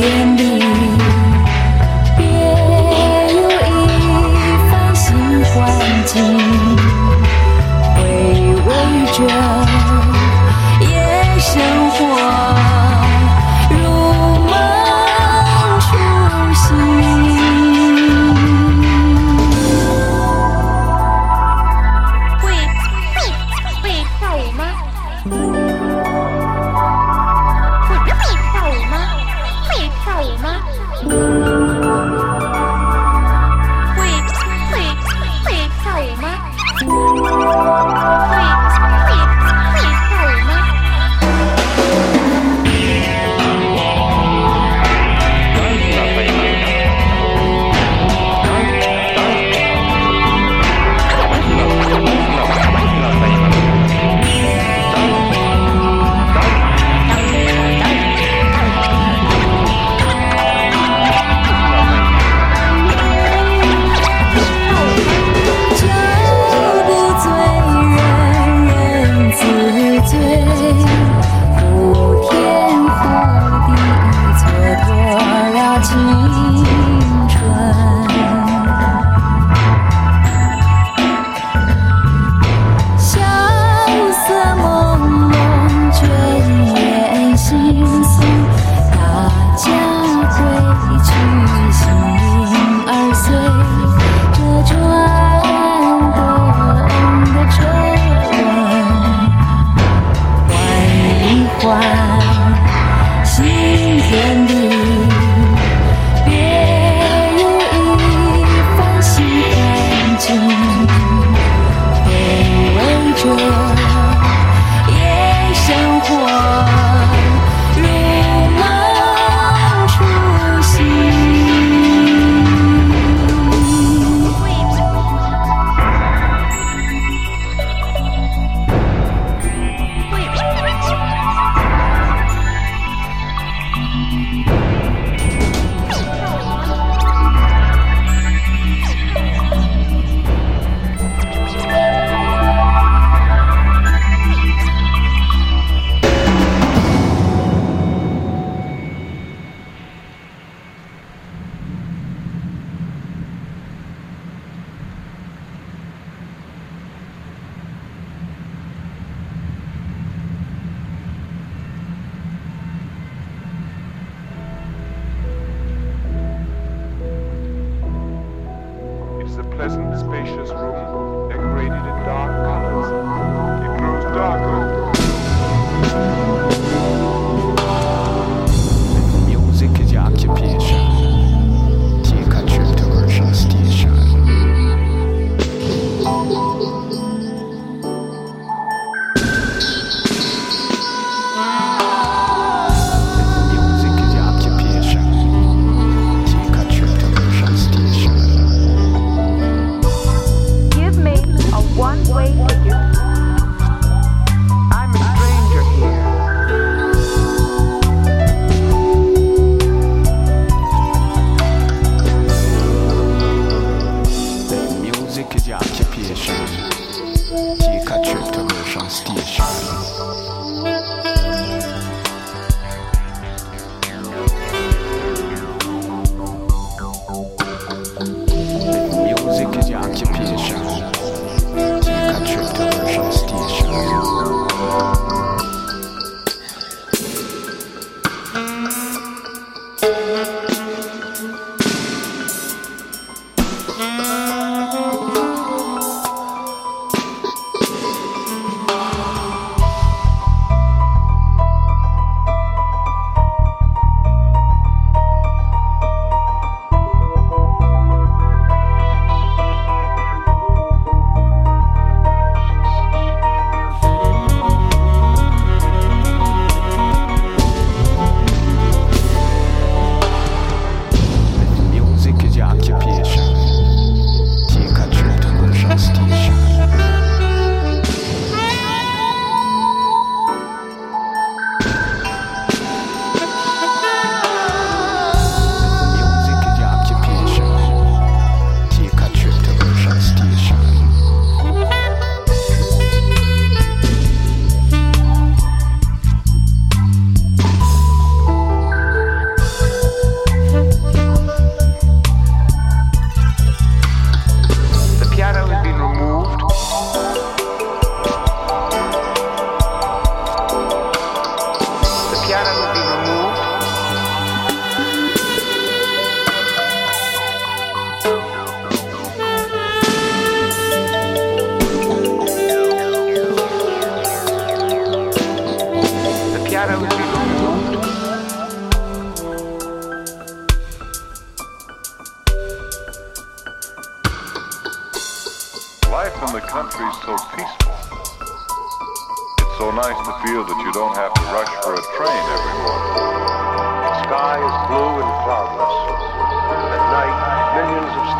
stand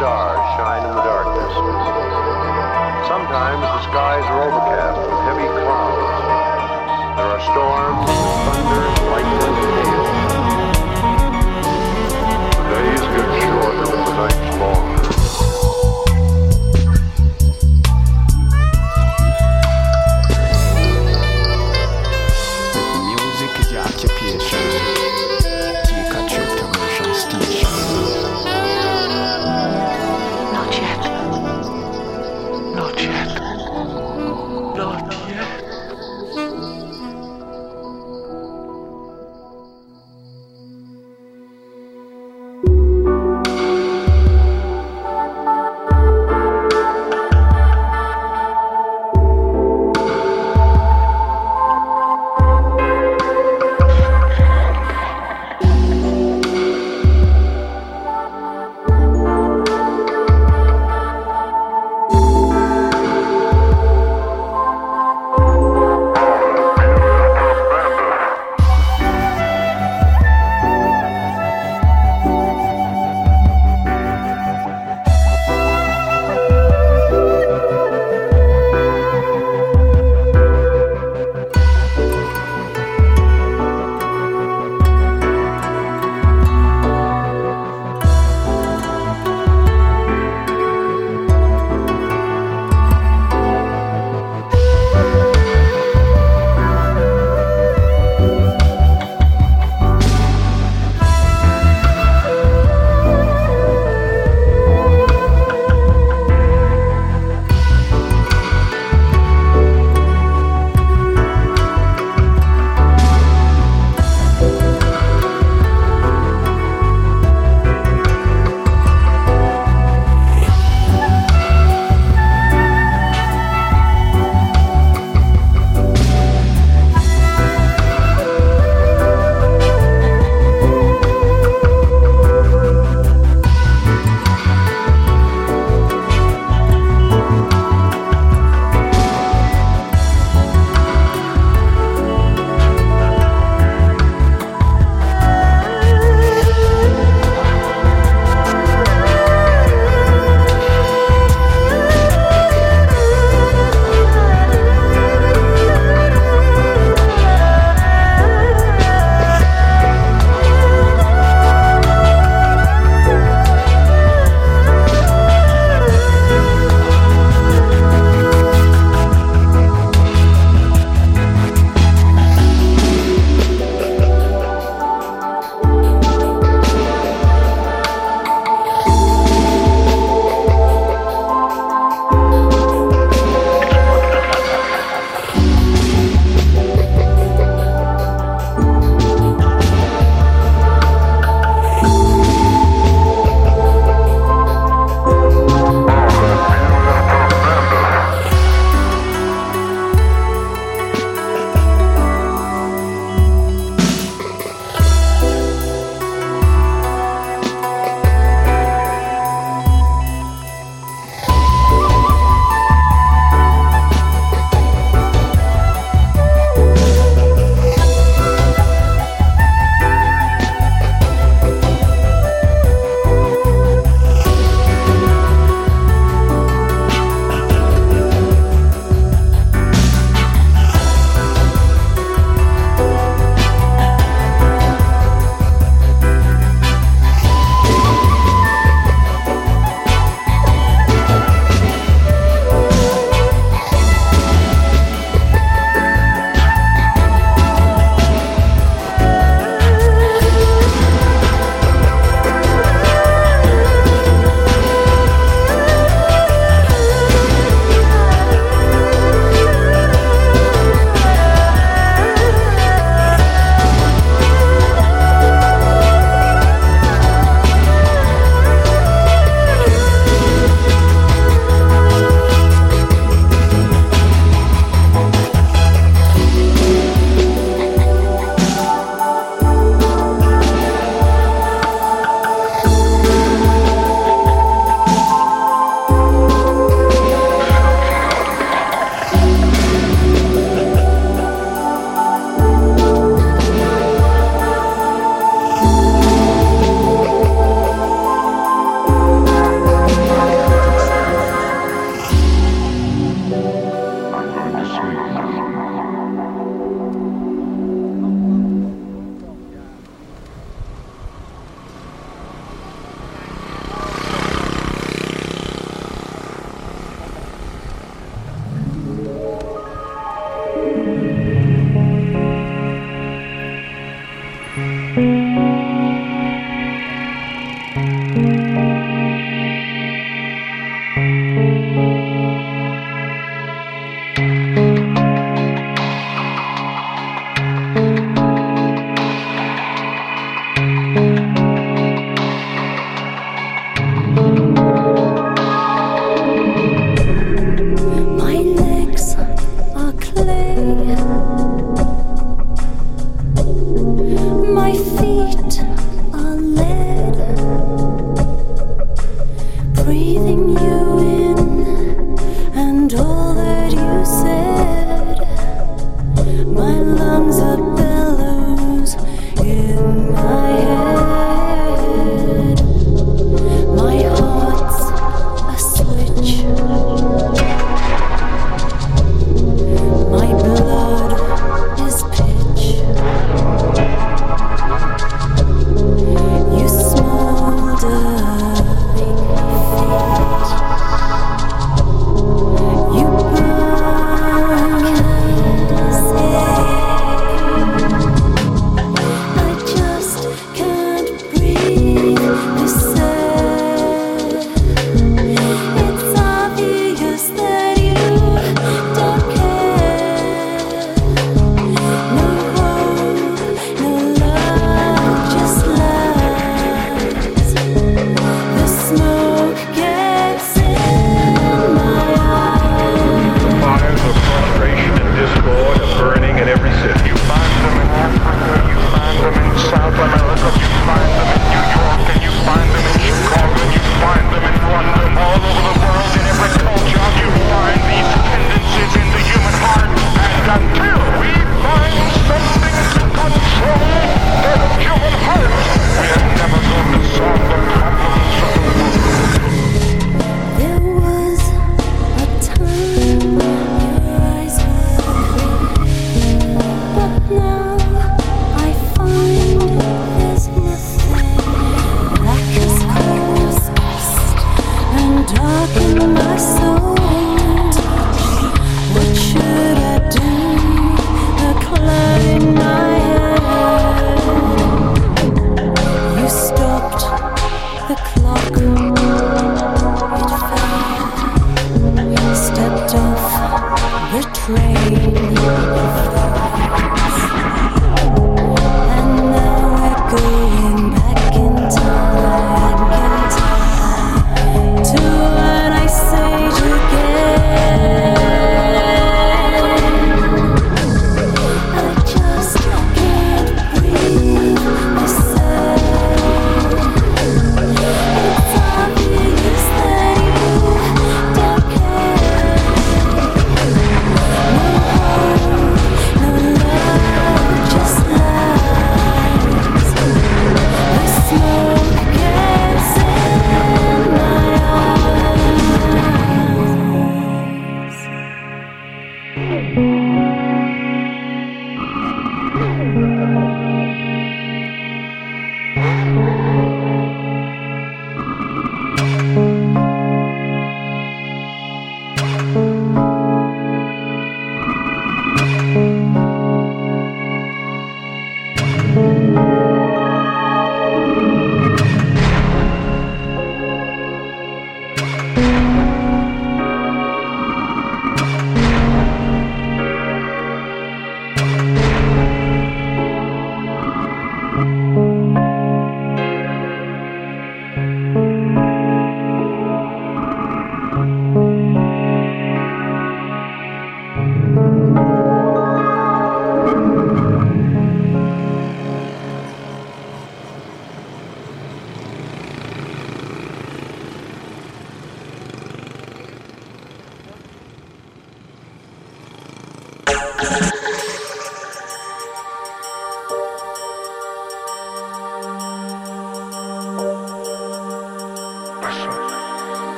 stars shine in the darkness. Sometimes the skies are overcast with heavy clouds. There are storms, thunder, lightning, and hail. The days get shorter and the nights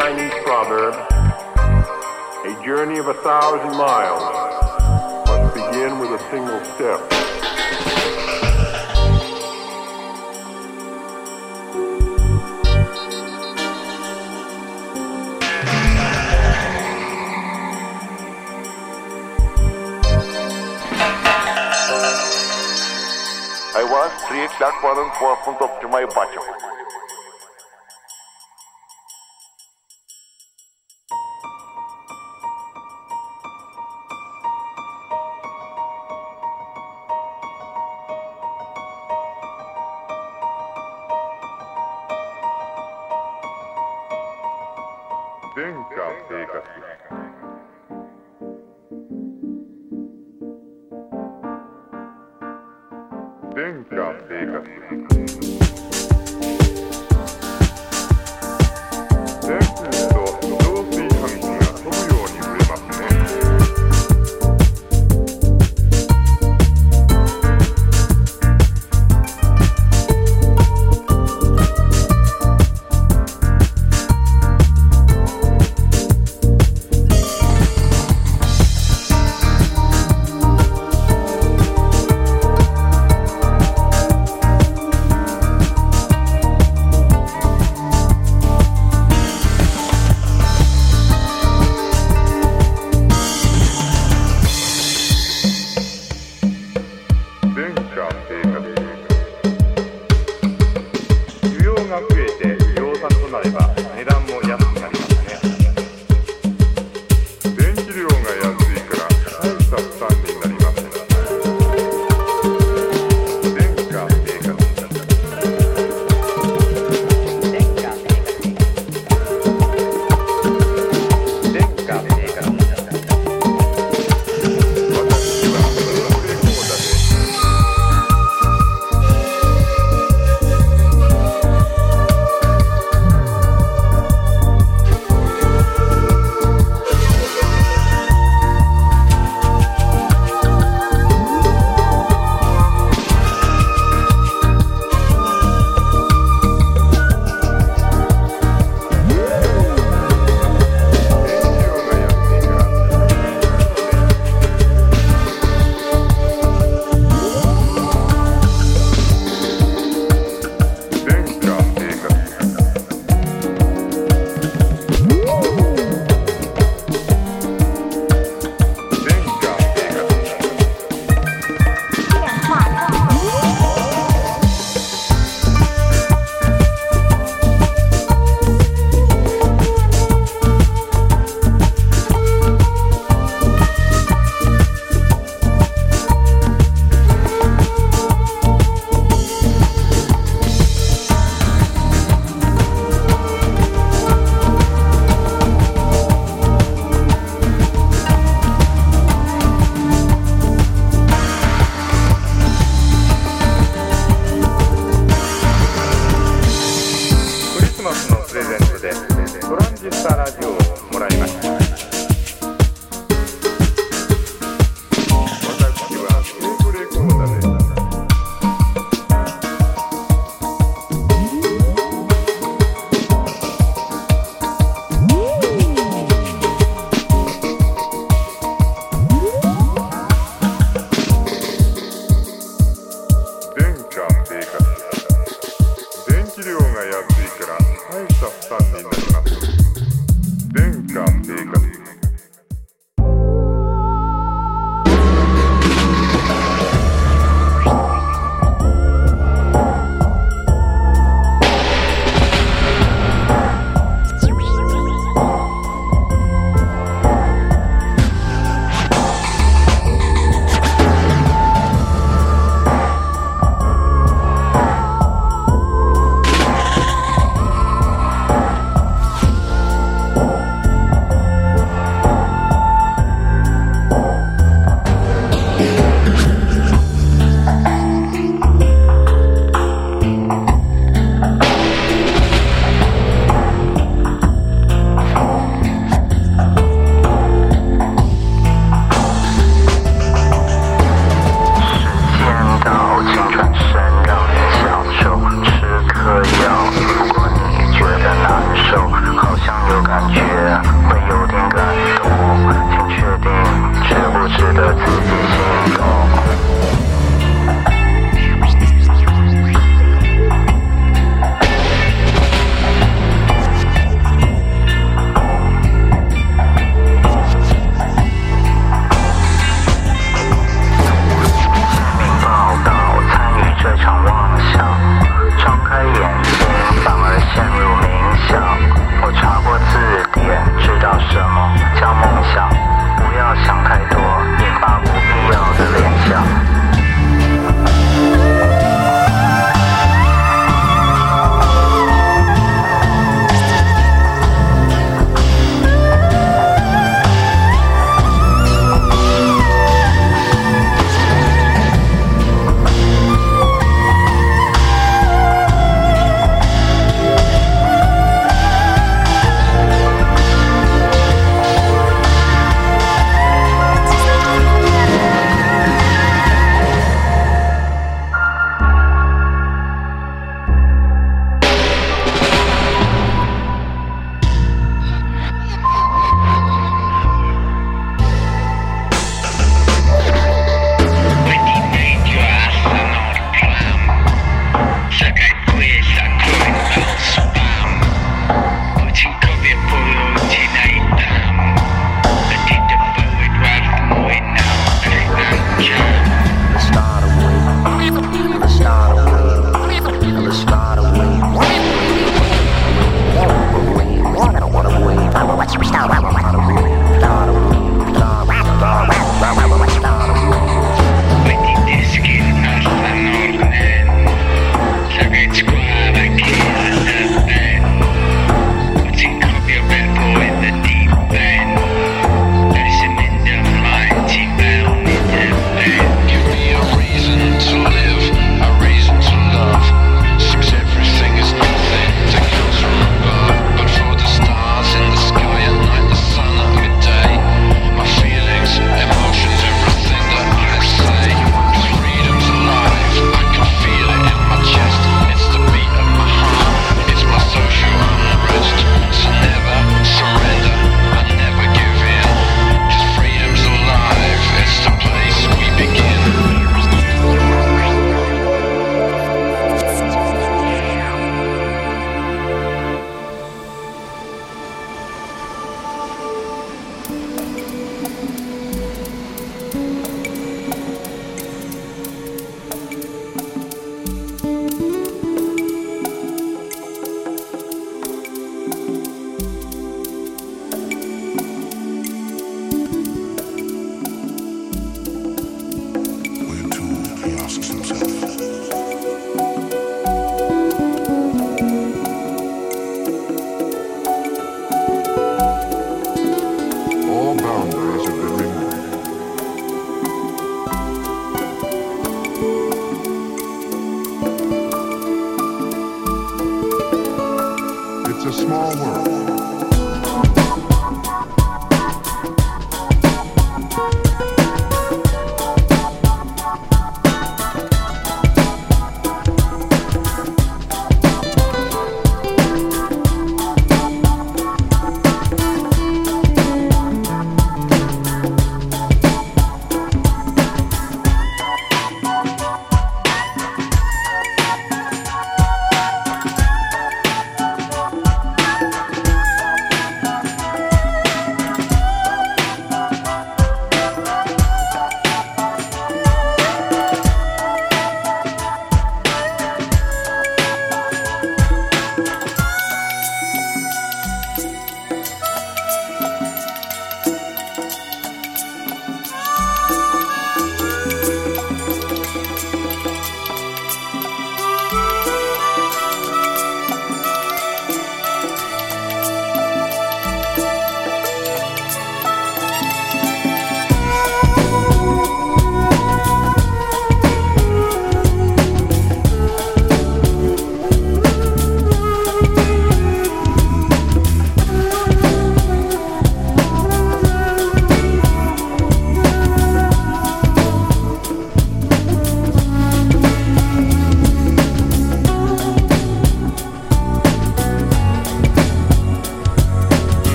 Chinese proverb, a journey of a thousand miles must begin with a single step. I was three o'clock one and four point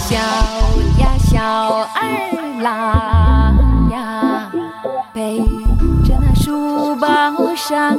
小呀小二郎呀，背着那书包上。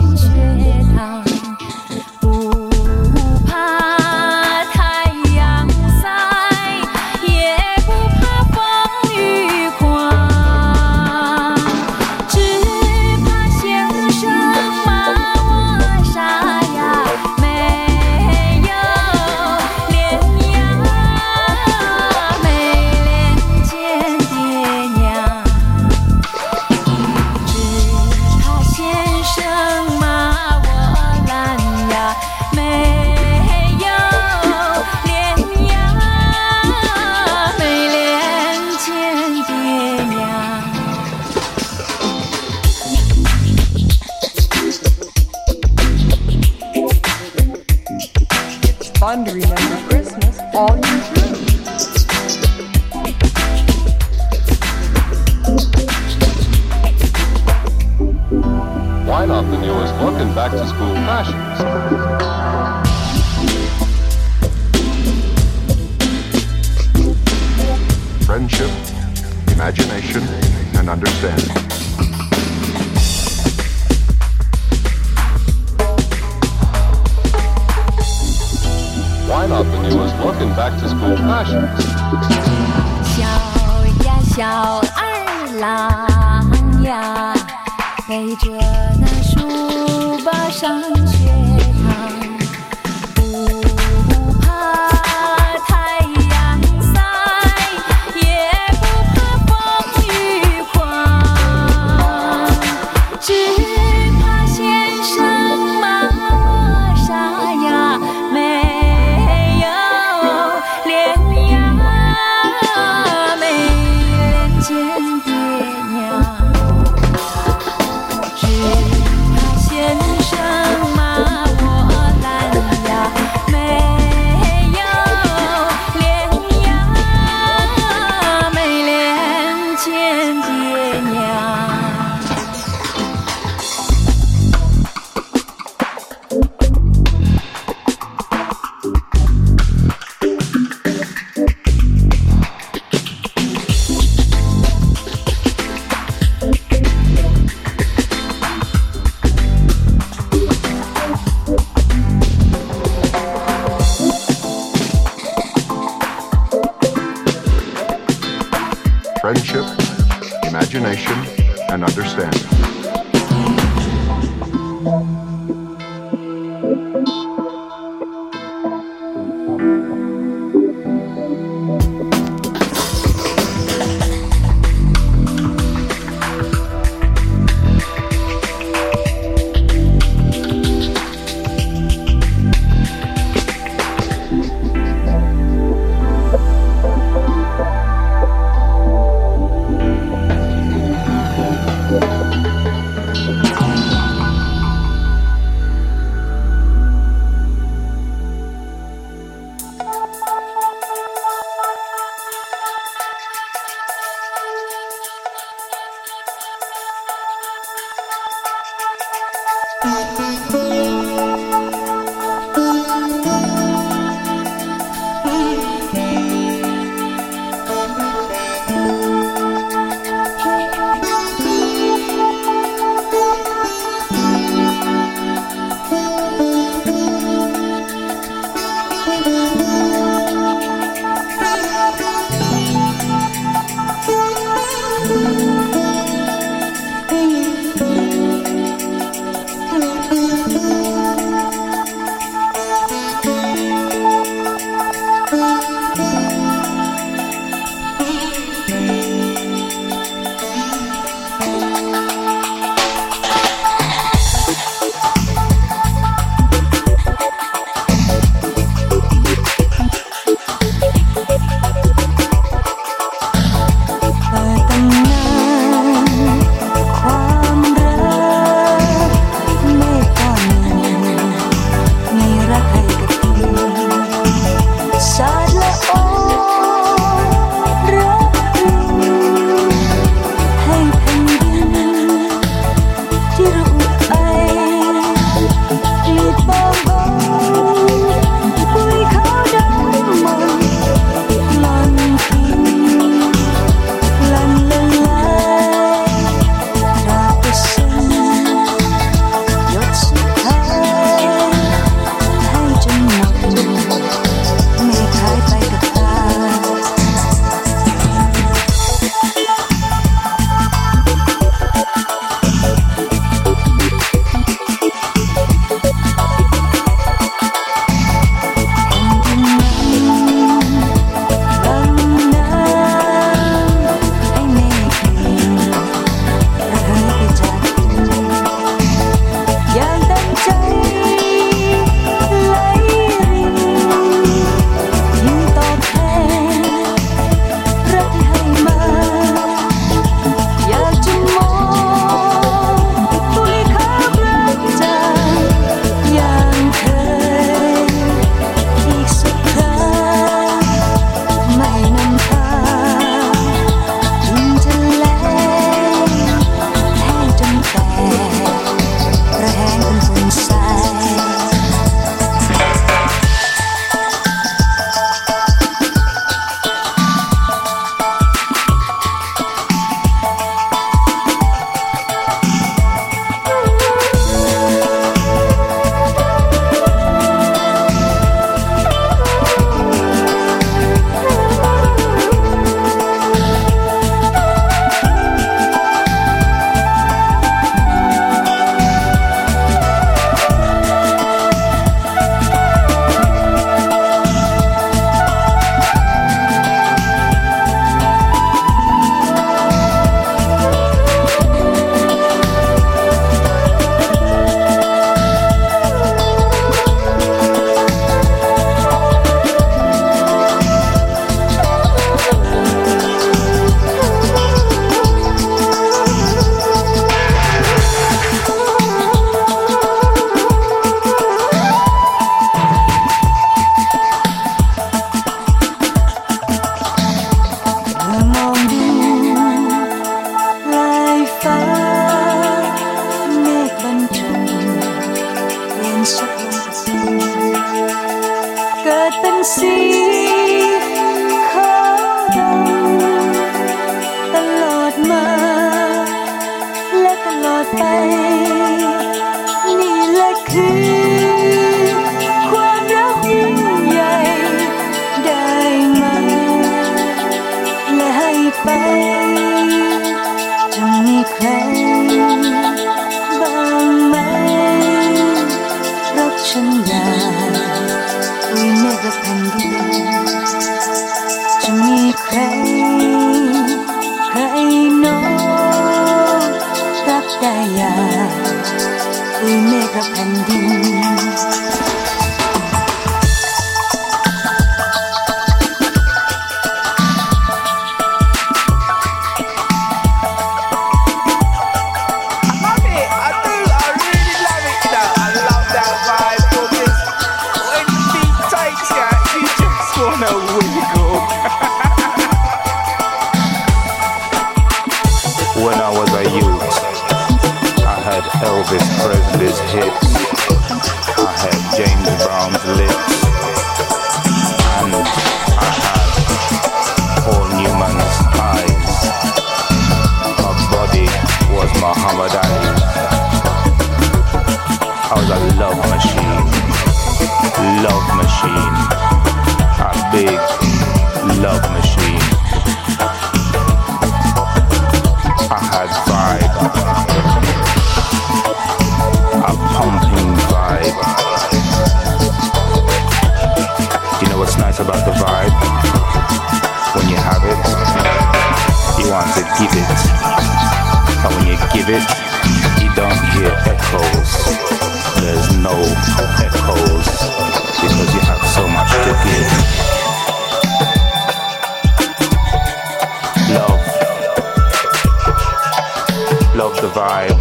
Love the vibe.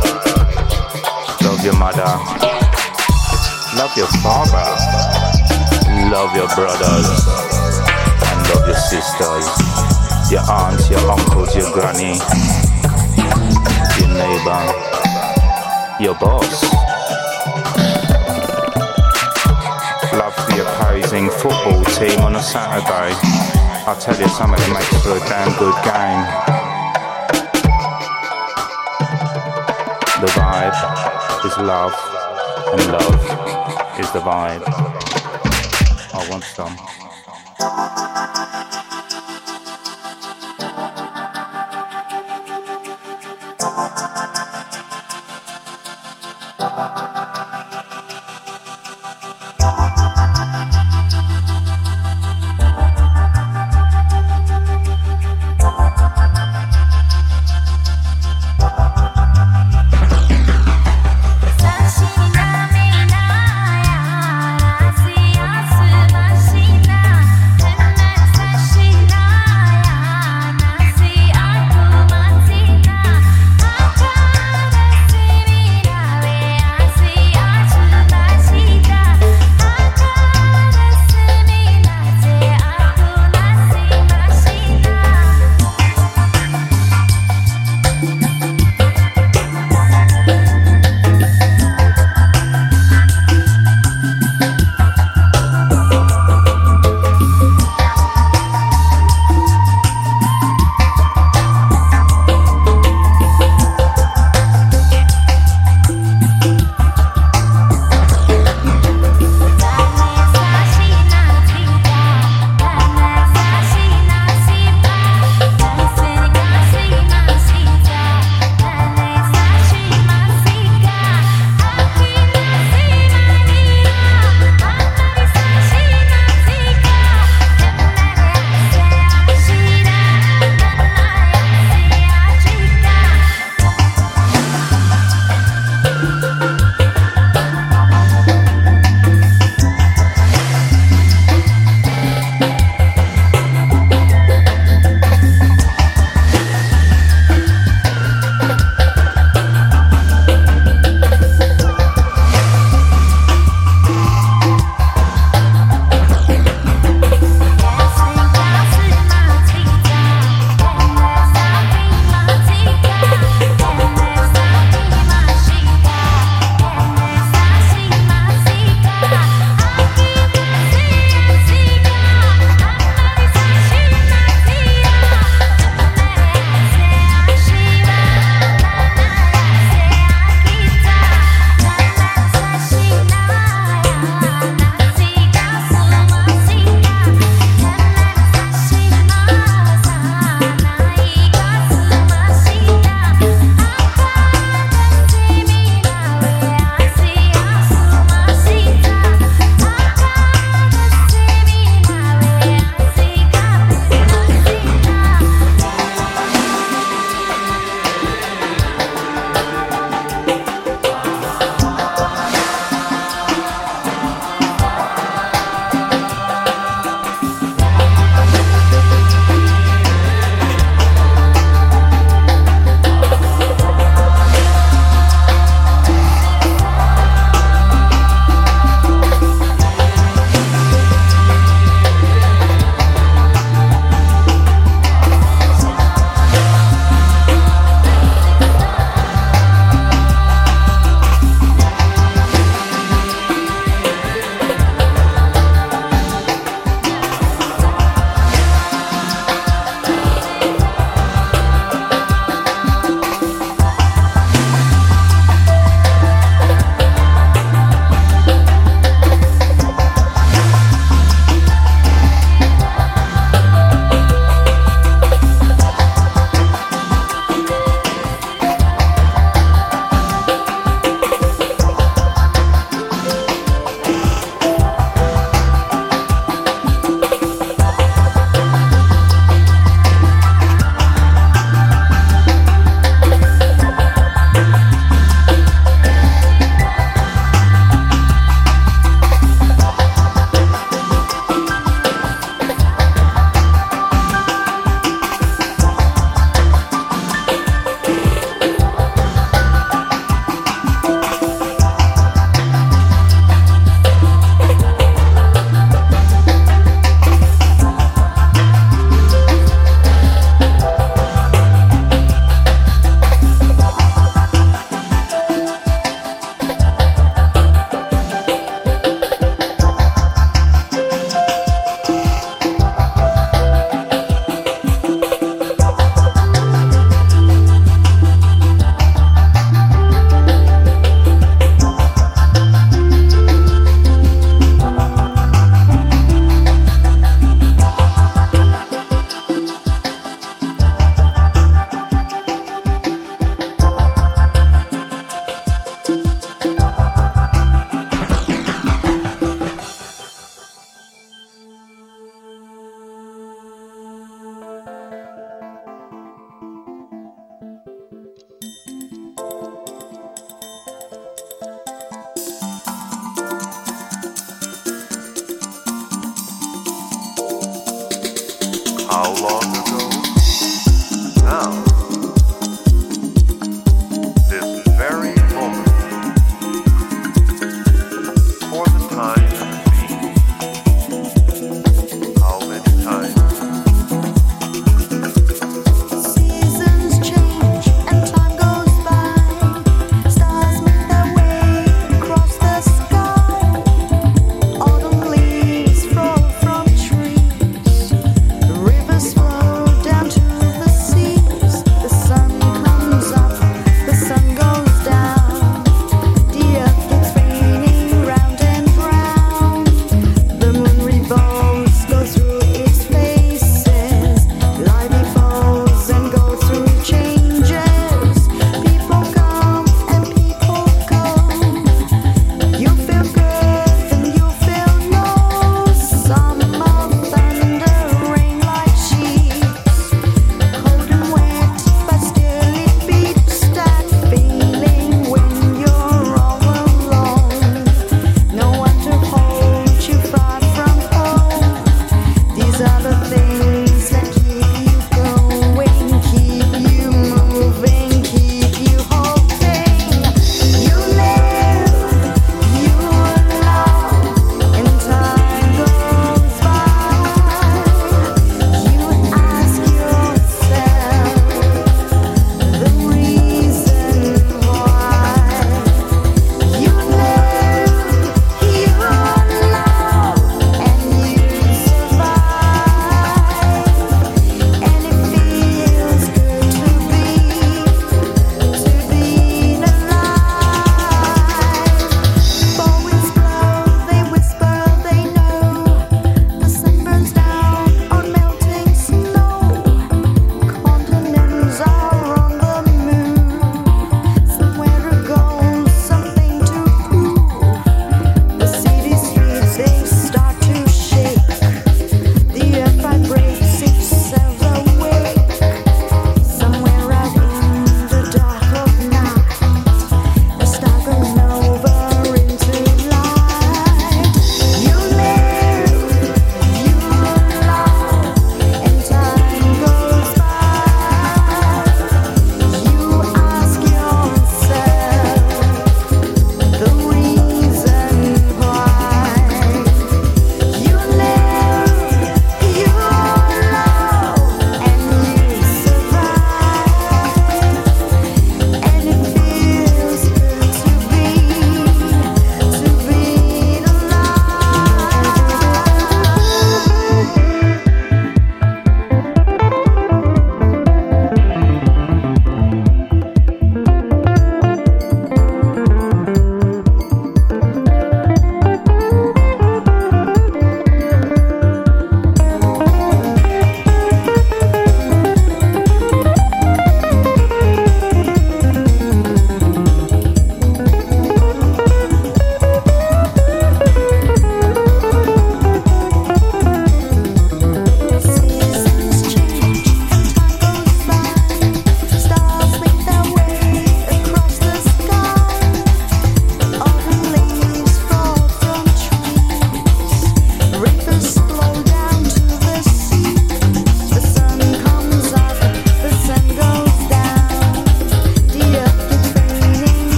Love your mother. Love your father. Love your brothers. And love your sisters. Your aunts, your uncles, your granny. Your neighbor. Your boss. Love the opposing football team on a Saturday. I'll tell you something that makes for a damn good game. The vibe is love, and love is the vibe. I want some.